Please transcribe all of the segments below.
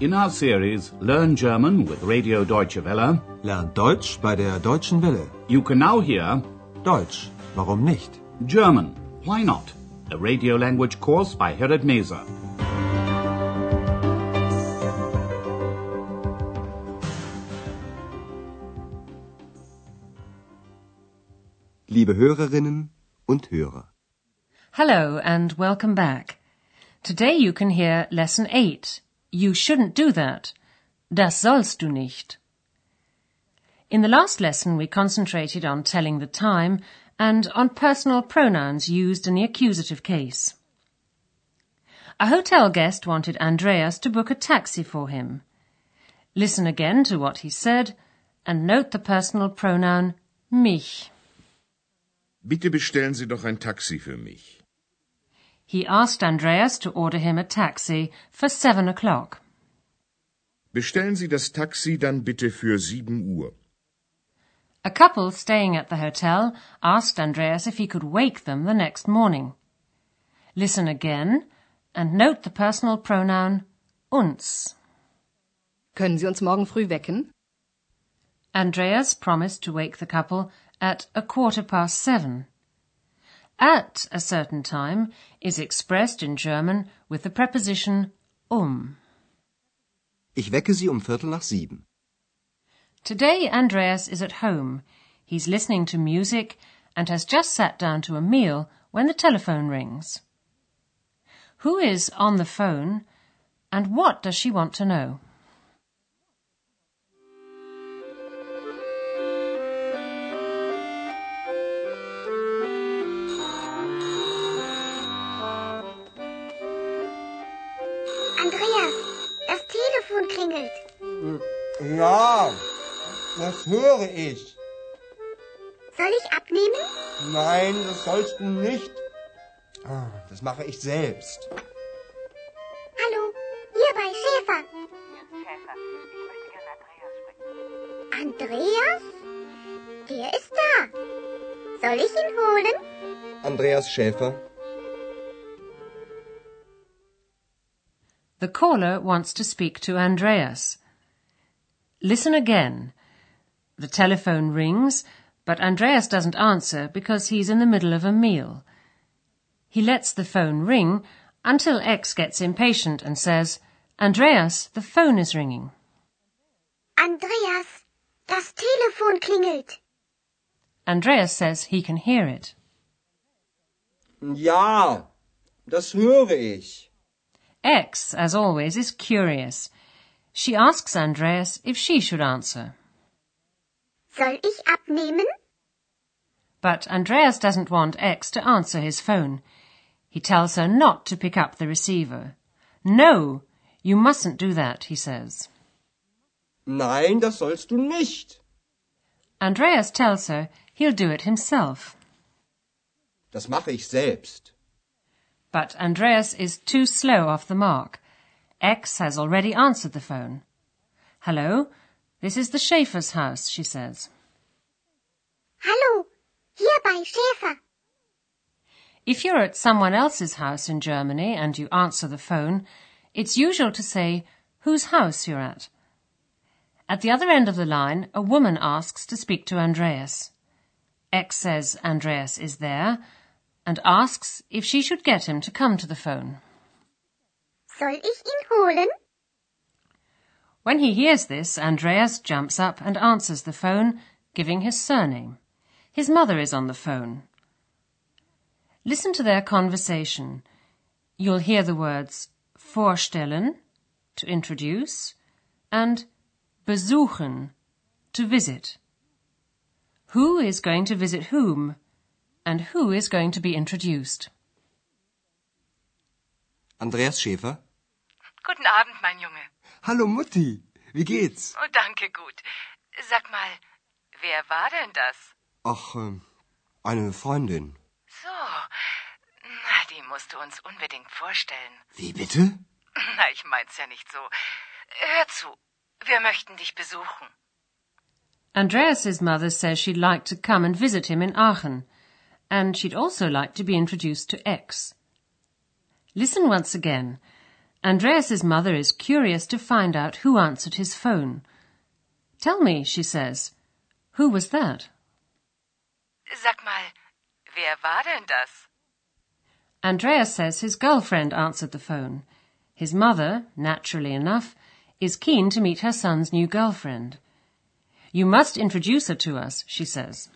In our series Learn German with Radio Deutsche Welle, Lernt Deutsch bei der Deutschen Welle. you can now hear Deutsch, warum nicht? German, Why Not? A radio language course by Herrad Meese. Liebe Hörerinnen und Hörer. Hello and welcome back. Today you can hear lesson 8. You shouldn't do that. Das sollst du nicht. In the last lesson we concentrated on telling the time and on personal pronouns used in the accusative case. A hotel guest wanted Andreas to book a taxi for him. Listen again to what he said and note the personal pronoun mich. Bitte bestellen Sie doch ein Taxi für mich. He asked Andreas to order him a taxi for seven o'clock. Bestellen Sie das Taxi dann bitte für sieben Uhr. A couple staying at the hotel asked Andreas if he could wake them the next morning. Listen again and note the personal pronoun uns. Können Sie uns morgen früh wecken? Andreas promised to wake the couple at a quarter past seven. At a certain time is expressed in German with the preposition um. Ich wecke Sie um Viertel nach sieben. Today Andreas is at home. He's listening to music and has just sat down to a meal when the telephone rings. Who is on the phone and what does she want to know? Ja, das höre ich. Soll ich abnehmen? Nein, das sollst du nicht. Ah, Das mache ich selbst. Hallo, hier bei Schäfer. Andreas? Der ist da. Soll ich ihn holen? Andreas Schäfer. The caller wants to speak to Andreas. Listen again. The telephone rings, but Andreas doesn't answer because he's in the middle of a meal. He lets the phone ring until X gets impatient and says, Andreas, the phone is ringing. Andreas, das Telefon klingelt. Andreas says he can hear it. Ja, das höre ich. X, as always, is curious. She asks Andreas if she should answer. Soll ich abnehmen? But Andreas doesn't want X to answer his phone. He tells her not to pick up the receiver. No, you mustn't do that, he says. Nein, das sollst du nicht. Andreas tells her he'll do it himself. Das mache ich selbst. But Andreas is too slow off the mark. X has already answered the phone. Hello, this is the Schäfer's house, she says. Hallo, hier bei Schäfer. If you're at someone else's house in Germany and you answer the phone, it's usual to say whose house you're at. At the other end of the line, a woman asks to speak to Andreas. X says Andreas is there and asks if she should get him to come to the phone. Soll ich ihn holen? When he hears this, Andreas jumps up and answers the phone, giving his surname. His mother is on the phone. Listen to their conversation. You'll hear the words vorstellen, to introduce, and besuchen, to visit. Who is going to visit whom, and who is going to be introduced? Andreas Schäfer. Guten Abend, mein Junge. Hallo Mutti, wie geht's? Oh, danke, gut. Sag mal, wer war denn das? Ach, ähm, eine Freundin. So, na, die musst du uns unbedingt vorstellen. Wie bitte? Na, ich mein's ja nicht so. Hör zu, wir möchten dich besuchen. Andreas's mother says she'd like to come and visit him in Aachen, and she'd also like to be introduced to X. Listen once again. Andreas's mother is curious to find out who answered his phone. Tell me, she says, who was that? Sag mal, wer war denn das? Andreas says his girlfriend answered the phone. His mother, naturally enough, is keen to meet her son's new girlfriend. You must introduce her to us, she says.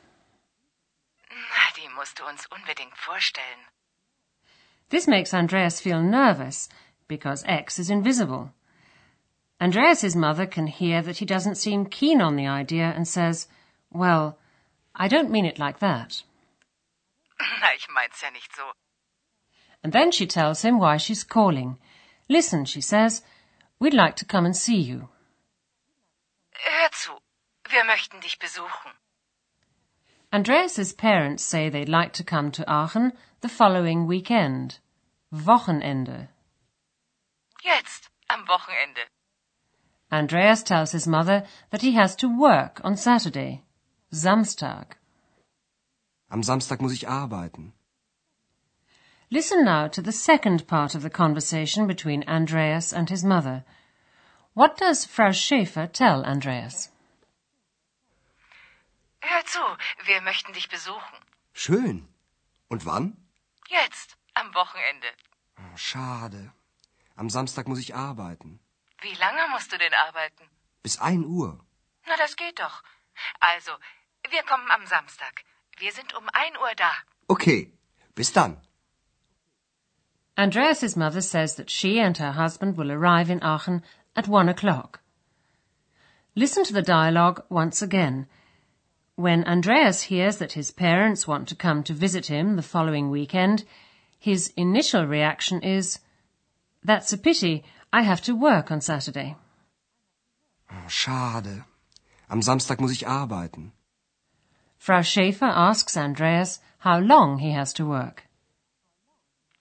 Na, die musst du uns unbedingt vorstellen. This makes Andreas feel nervous because X is invisible. Andreas's mother can hear that he doesn't seem keen on the idea and says, Well, I don't mean it like that. Na, ich mein's ja nicht so. And then she tells him why she's calling. Listen, she says, we'd like to come and see you. Hör zu, wir möchten dich besuchen. Andreas's parents say they'd like to come to Aachen the following weekend. Wochenende. Jetzt, am Wochenende. Andreas tells his mother that he has to work on Saturday. Samstag. Am Samstag muss ich arbeiten. Listen now to the second part of the conversation between Andreas and his mother. What does Frau Schäfer tell Andreas? Hör zu, wir möchten dich besuchen. Schön. Und wann? Jetzt, am Wochenende. Oh, schade. Am Samstag muss ich arbeiten. Wie lange musst du denn arbeiten? Bis ein Uhr. Na, das geht doch. Also, wir kommen am Samstag. Wir sind um ein Uhr da. Okay. Bis dann. Andreas's mother says that she and her husband will arrive in Aachen at one o'clock. Listen to the dialogue once again. When Andreas hears that his parents want to come to visit him the following weekend, his initial reaction is, That's a pity. I have to work on Saturday. Oh, schade. Am Samstag muss ich arbeiten. Frau Schäfer asks Andreas how long he has to work.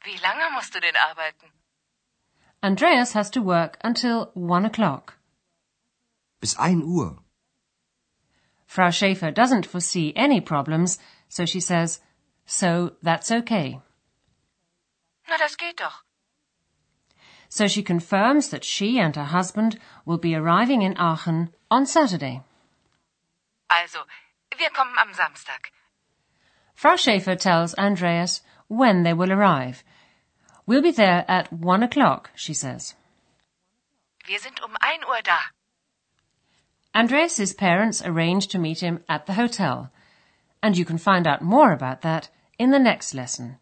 Wie lange musst du denn arbeiten? Andreas has to work until one o'clock. Bis ein Uhr. Frau Schäfer doesn't foresee any problems, so she says, so that's okay. Na, das geht doch. So she confirms that she and her husband will be arriving in Aachen on Saturday. Also, wir kommen am Samstag. Frau Schäfer tells Andreas when they will arrive. We'll be there at one o'clock, she says. Wir sind um ein Uhr da. Andreas's parents arrange to meet him at the hotel, and you can find out more about that in the next lesson.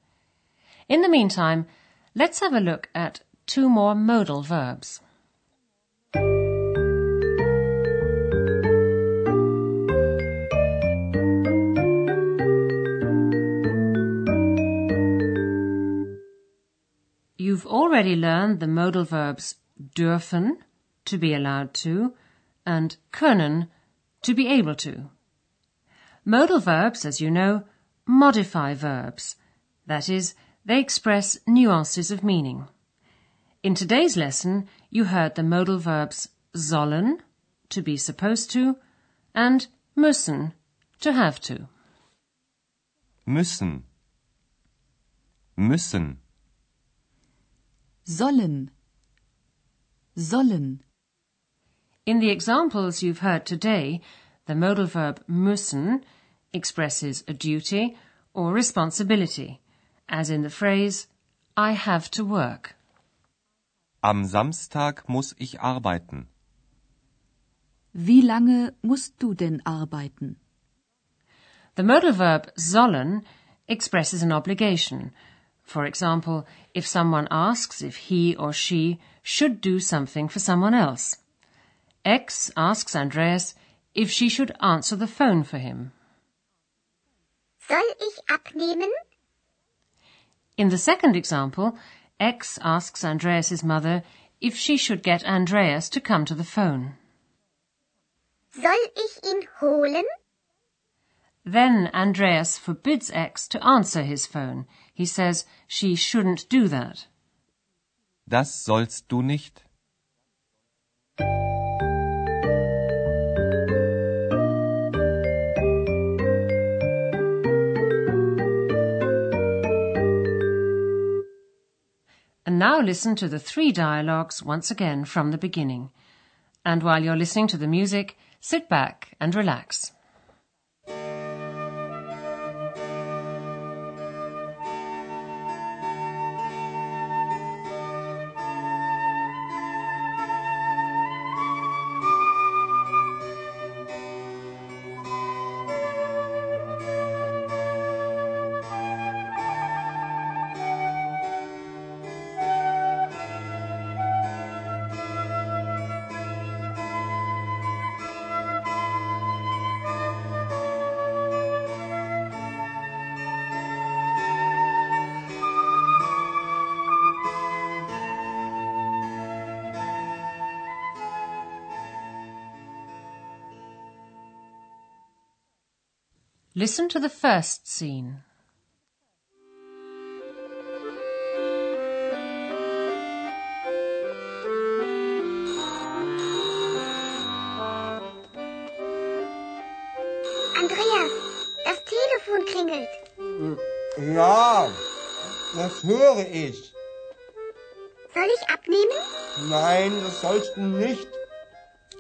In the meantime, let's have a look at two more modal verbs. You've already learned the modal verbs dürfen, to be allowed to, and können, to be able to. Modal verbs, as you know, modify verbs. That is, they express nuances of meaning. In today's lesson, you heard the modal verbs sollen, to be supposed to, and müssen, to have to. müssen müssen sollen sollen In the examples you've heard today, the modal verb müssen expresses a duty or responsibility, as in the phrase I have to work. Am Samstag muss ich arbeiten. Wie lange musst du denn arbeiten? The modal verb sollen expresses an obligation. For example, if someone asks if he or she should do something for someone else. X asks Andreas if she should answer the phone for him. Soll ich abnehmen? In the second example, X asks Andreas's mother if she should get Andreas to come to the phone. Soll ich ihn holen? Then Andreas forbids X to answer his phone. He says she shouldn't do that. Das sollst du nicht. Now listen to the three dialogues once again from the beginning. And while you're listening to the music, sit back and relax. Listen to the first scene. Andreas, das Telefon klingelt. Ja, das höre ich. Soll ich abnehmen? Nein, das sollst du nicht.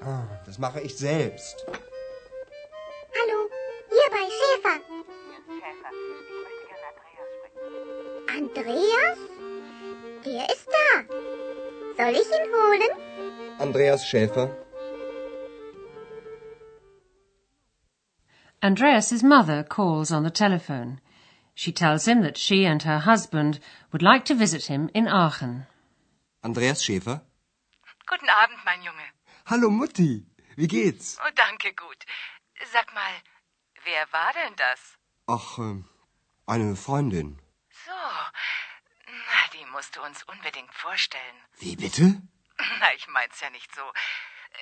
Ah, Das mache ich selbst. Andreas? Der ist da. Soll ich ihn holen? Andreas Schäfer. Andreas's mother calls on the telephone. She tells him that she and her husband would like to visit him in Aachen. Andreas Schäfer. Guten Abend, mein Junge. Hallo Mutti. Wie geht's? Oh, danke, gut. Sag mal, wer war denn das? Ach, ähm, eine Freundin. So, na, die musst du uns unbedingt vorstellen. Wie bitte? Na, ich mein's ja nicht so.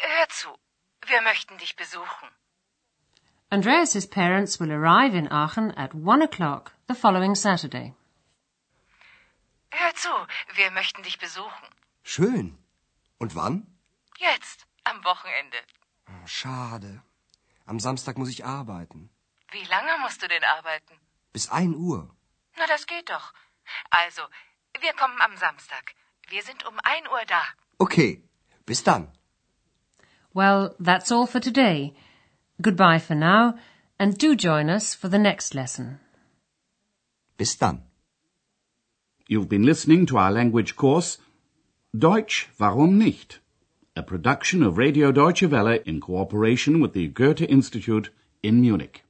Hör zu, wir möchten dich besuchen. Andreas's parents will arrive in Aachen at one o'clock the following Saturday. Hör zu, wir möchten dich besuchen. Schön. Und wann? Jetzt, am Wochenende. Oh, schade. Am Samstag muss ich arbeiten. Wie lange musst du denn arbeiten? Bis ein Uhr. Na, das geht doch. Also, wir kommen am Samstag. Wir sind um ein Uhr da. Okay. Bis dann. Well, that's all for today. Goodbye for now, and do join us for the next lesson. Bis dann. You've been listening to our language course Deutsch, warum nicht? A production of Radio Deutsche Welle in cooperation with the Goethe Institute in Munich.